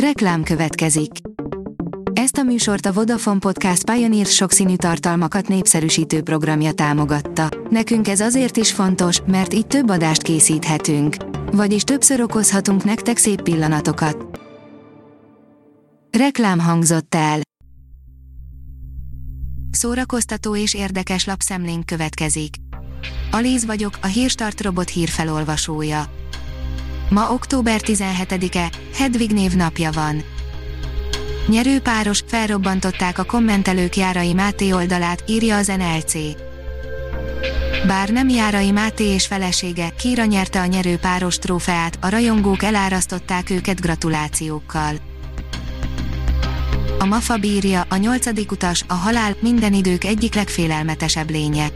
Reklám következik. Ezt a műsort a Vodafone Podcast Pioneer sokszínű tartalmakat népszerűsítő programja támogatta. Nekünk ez azért is fontos, mert így több adást készíthetünk. Vagyis többször okozhatunk nektek szép pillanatokat. Reklám hangzott el. Szórakoztató és érdekes lapszemlénk következik. Alíz vagyok, a Hírstart robot hírfelolvasója. Ma október 17-e, Hedvig név napja van. Nyerőpáros, felrobbantották a kommentelők Járai Máté oldalát, írja az NLC. Bár nem Járai Máté és felesége, Kira nyerte a nyerőpáros trófeát, a rajongók elárasztották őket gratulációkkal. A Mafa bírja, a nyolcadik utas, a halál, minden idők egyik legfélelmetesebb lénye.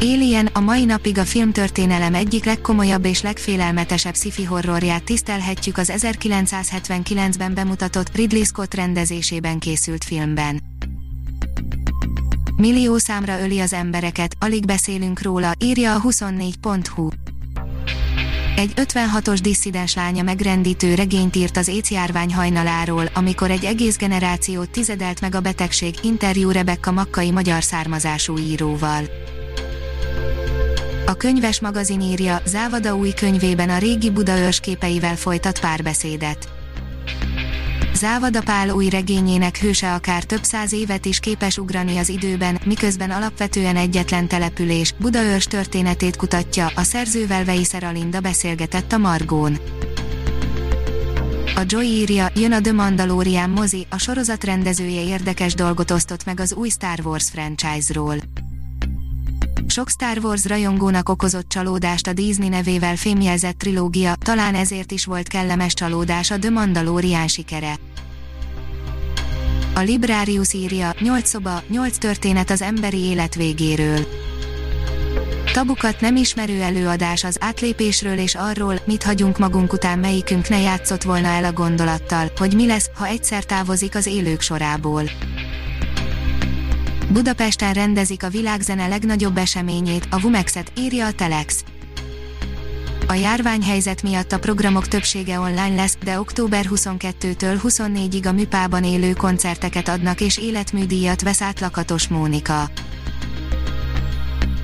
Alien a mai napig a filmtörténelem egyik legkomolyabb és legfélelmetesebb sci-fi horrorját tisztelhetjük az 1979-ben bemutatott Ridley Scott rendezésében készült filmben. Millió számra öli az embereket, alig beszélünk róla, írja a 24.hu. Egy 56-os disszidens lánya megrendítő regényt írt az écjárvány hajnaláról, amikor egy egész generációt tizedelt meg a betegség, interjú Rebecca Makkai magyar származású íróval. A könyves magazin írja, Závada új könyvében a régi Buda ősképeivel folytat párbeszédet. Závada Pál új regényének hőse akár több száz évet is képes ugrani az időben, miközben alapvetően egyetlen település, Budaörs történetét kutatja, a szerzővel Veiszer Alinda beszélgetett a Margón. A Joy írja, jön a The Mandalorian mozi, a sorozat rendezője érdekes dolgot osztott meg az új Star Wars franchise-ról. Sok Star Wars rajongónak okozott csalódást a Disney nevével fémjelzett trilógia, talán ezért is volt kellemes csalódás a The Mandalorian sikere. A Librarius írja, 8 szoba, 8 történet az emberi élet végéről. Tabukat nem ismerő előadás az átlépésről és arról, mit hagyunk magunk után melyikünk ne játszott volna el a gondolattal, hogy mi lesz, ha egyszer távozik az élők sorából. Budapesten rendezik a világzene legnagyobb eseményét, a Vumexet, írja a Telex. A járványhelyzet miatt a programok többsége online lesz, de október 22-től 24-ig a műpában élő koncerteket adnak és életműdíjat vesz át Lakatos Mónika.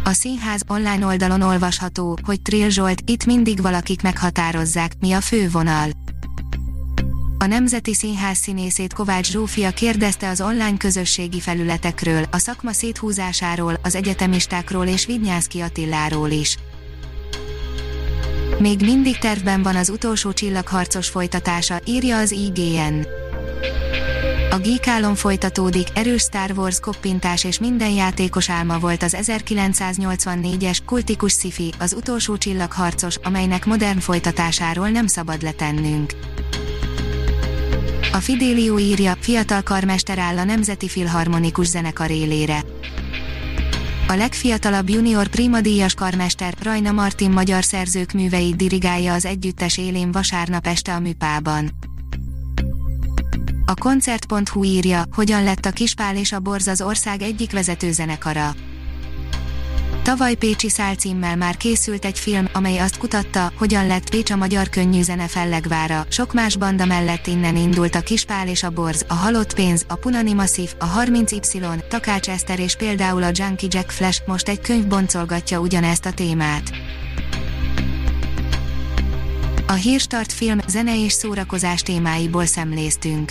A színház online oldalon olvasható, hogy Trill Zsolt, itt mindig valakik meghatározzák, mi a fővonal. A Nemzeti Színház színészét Kovács Zsófia kérdezte az online közösségi felületekről, a szakma széthúzásáról, az egyetemistákról és Vidnyánszki Attiláról is. Még mindig tervben van az utolsó csillagharcos folytatása, írja az IGN. A Geekálon folytatódik, erős Star Wars koppintás és minden játékos álma volt az 1984-es kultikus sci az utolsó csillagharcos, amelynek modern folytatásáról nem szabad letennünk. A Fidelio írja, fiatal karmester áll a Nemzeti Filharmonikus Zenekar élére. A legfiatalabb junior díjas karmester, Rajna Martin magyar szerzők műveit dirigálja az együttes élén vasárnap este a műpában. A koncert.hu írja, hogyan lett a Kispál és a Borz az ország egyik vezető zenekara. Tavaly Pécsi Szál címmel már készült egy film, amely azt kutatta, hogyan lett Pécs a magyar könnyű zene fellegvára. Sok más banda mellett innen indult a Kispál és a Borz, a Halott Pénz, a Punani Massive, a 30Y, Takács Eszter és például a Junkie Jack Flash most egy könyv boncolgatja ugyanezt a témát. A Hírstart film, zene és szórakozás témáiból szemléztünk.